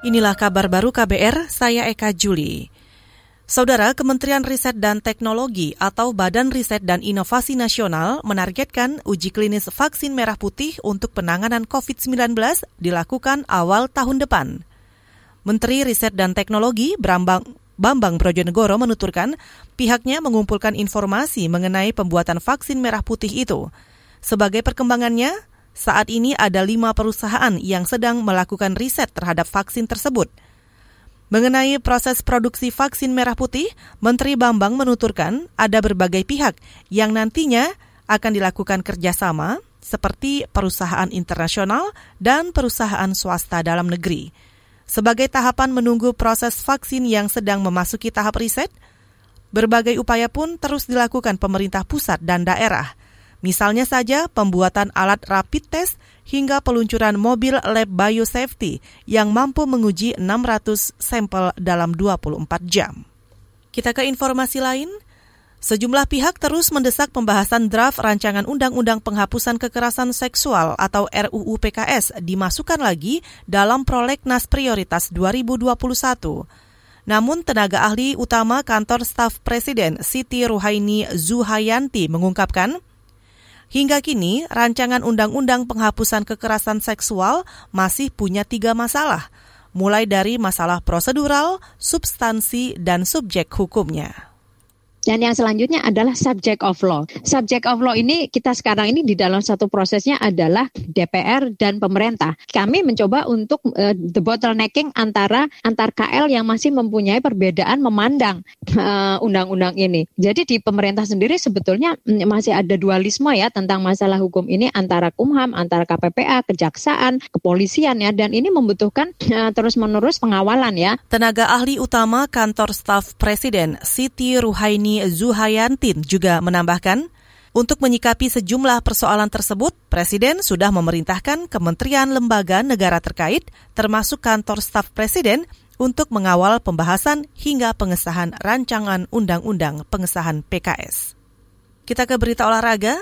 Inilah kabar baru KBR, saya Eka Juli. Saudara Kementerian Riset dan Teknologi atau Badan Riset dan Inovasi Nasional menargetkan uji klinis vaksin merah putih untuk penanganan COVID-19 dilakukan awal tahun depan. Menteri Riset dan Teknologi Brambang, Bambang Brojonegoro menuturkan pihaknya mengumpulkan informasi mengenai pembuatan vaksin merah putih itu. Sebagai perkembangannya, saat ini ada lima perusahaan yang sedang melakukan riset terhadap vaksin tersebut. Mengenai proses produksi vaksin merah putih, Menteri Bambang menuturkan ada berbagai pihak yang nantinya akan dilakukan kerjasama seperti perusahaan internasional dan perusahaan swasta dalam negeri. Sebagai tahapan menunggu proses vaksin yang sedang memasuki tahap riset, berbagai upaya pun terus dilakukan pemerintah pusat dan daerah – Misalnya saja pembuatan alat rapid test hingga peluncuran mobil lab biosafety yang mampu menguji 600 sampel dalam 24 jam. Kita ke informasi lain. Sejumlah pihak terus mendesak pembahasan draft rancangan Undang-Undang Penghapusan Kekerasan Seksual atau RUU PKS dimasukkan lagi dalam prolegnas prioritas 2021. Namun tenaga ahli utama kantor staf presiden Siti Ruhaini Zuhayanti mengungkapkan Hingga kini, rancangan undang-undang penghapusan kekerasan seksual masih punya tiga masalah, mulai dari masalah prosedural, substansi, dan subjek hukumnya. Dan yang selanjutnya adalah subject of law. Subject of law ini kita sekarang ini di dalam satu prosesnya adalah DPR dan pemerintah. Kami mencoba untuk uh, the bottlenecking antara antar KL yang masih mempunyai perbedaan memandang eh, undang-undang ini. Jadi di pemerintah sendiri sebetulnya mm, masih ada dualisme ya tentang masalah hukum ini antara Kumham, antara KPPA, kejaksaan, kepolisian ya dan ini membutuhkan uh, terus-menerus pengawalan ya. Tenaga ahli utama kantor staf presiden Siti Ruhaini Zuhayantin juga menambahkan, untuk menyikapi sejumlah persoalan tersebut, Presiden sudah memerintahkan kementerian lembaga negara terkait, termasuk kantor staf Presiden, untuk mengawal pembahasan hingga pengesahan rancangan undang-undang pengesahan PKS. Kita ke berita olahraga.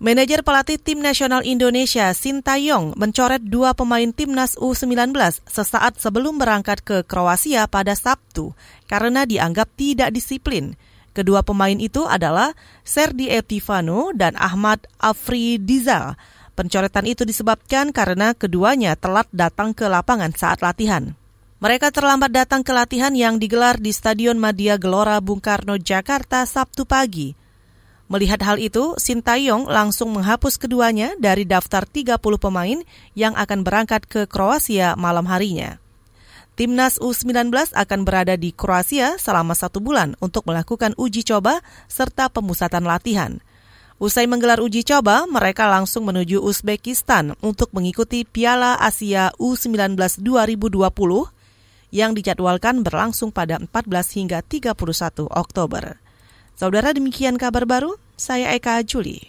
Manajer pelatih tim nasional Indonesia Sintayong mencoret dua pemain timnas U19 sesaat sebelum berangkat ke Kroasia pada Sabtu karena dianggap tidak disiplin. Kedua pemain itu adalah Serdi Etivano dan Ahmad Afridizal. Pencoretan itu disebabkan karena keduanya telat datang ke lapangan saat latihan. Mereka terlambat datang ke latihan yang digelar di Stadion Madia Gelora Bung Karno, Jakarta, Sabtu pagi. Melihat hal itu, Sintayong langsung menghapus keduanya dari daftar 30 pemain yang akan berangkat ke Kroasia malam harinya. Timnas U19 akan berada di Kroasia selama satu bulan untuk melakukan uji coba serta pemusatan latihan. Usai menggelar uji coba, mereka langsung menuju Uzbekistan untuk mengikuti Piala Asia U19 2020 yang dijadwalkan berlangsung pada 14 hingga 31 Oktober. Saudara demikian kabar baru, saya Eka Juli.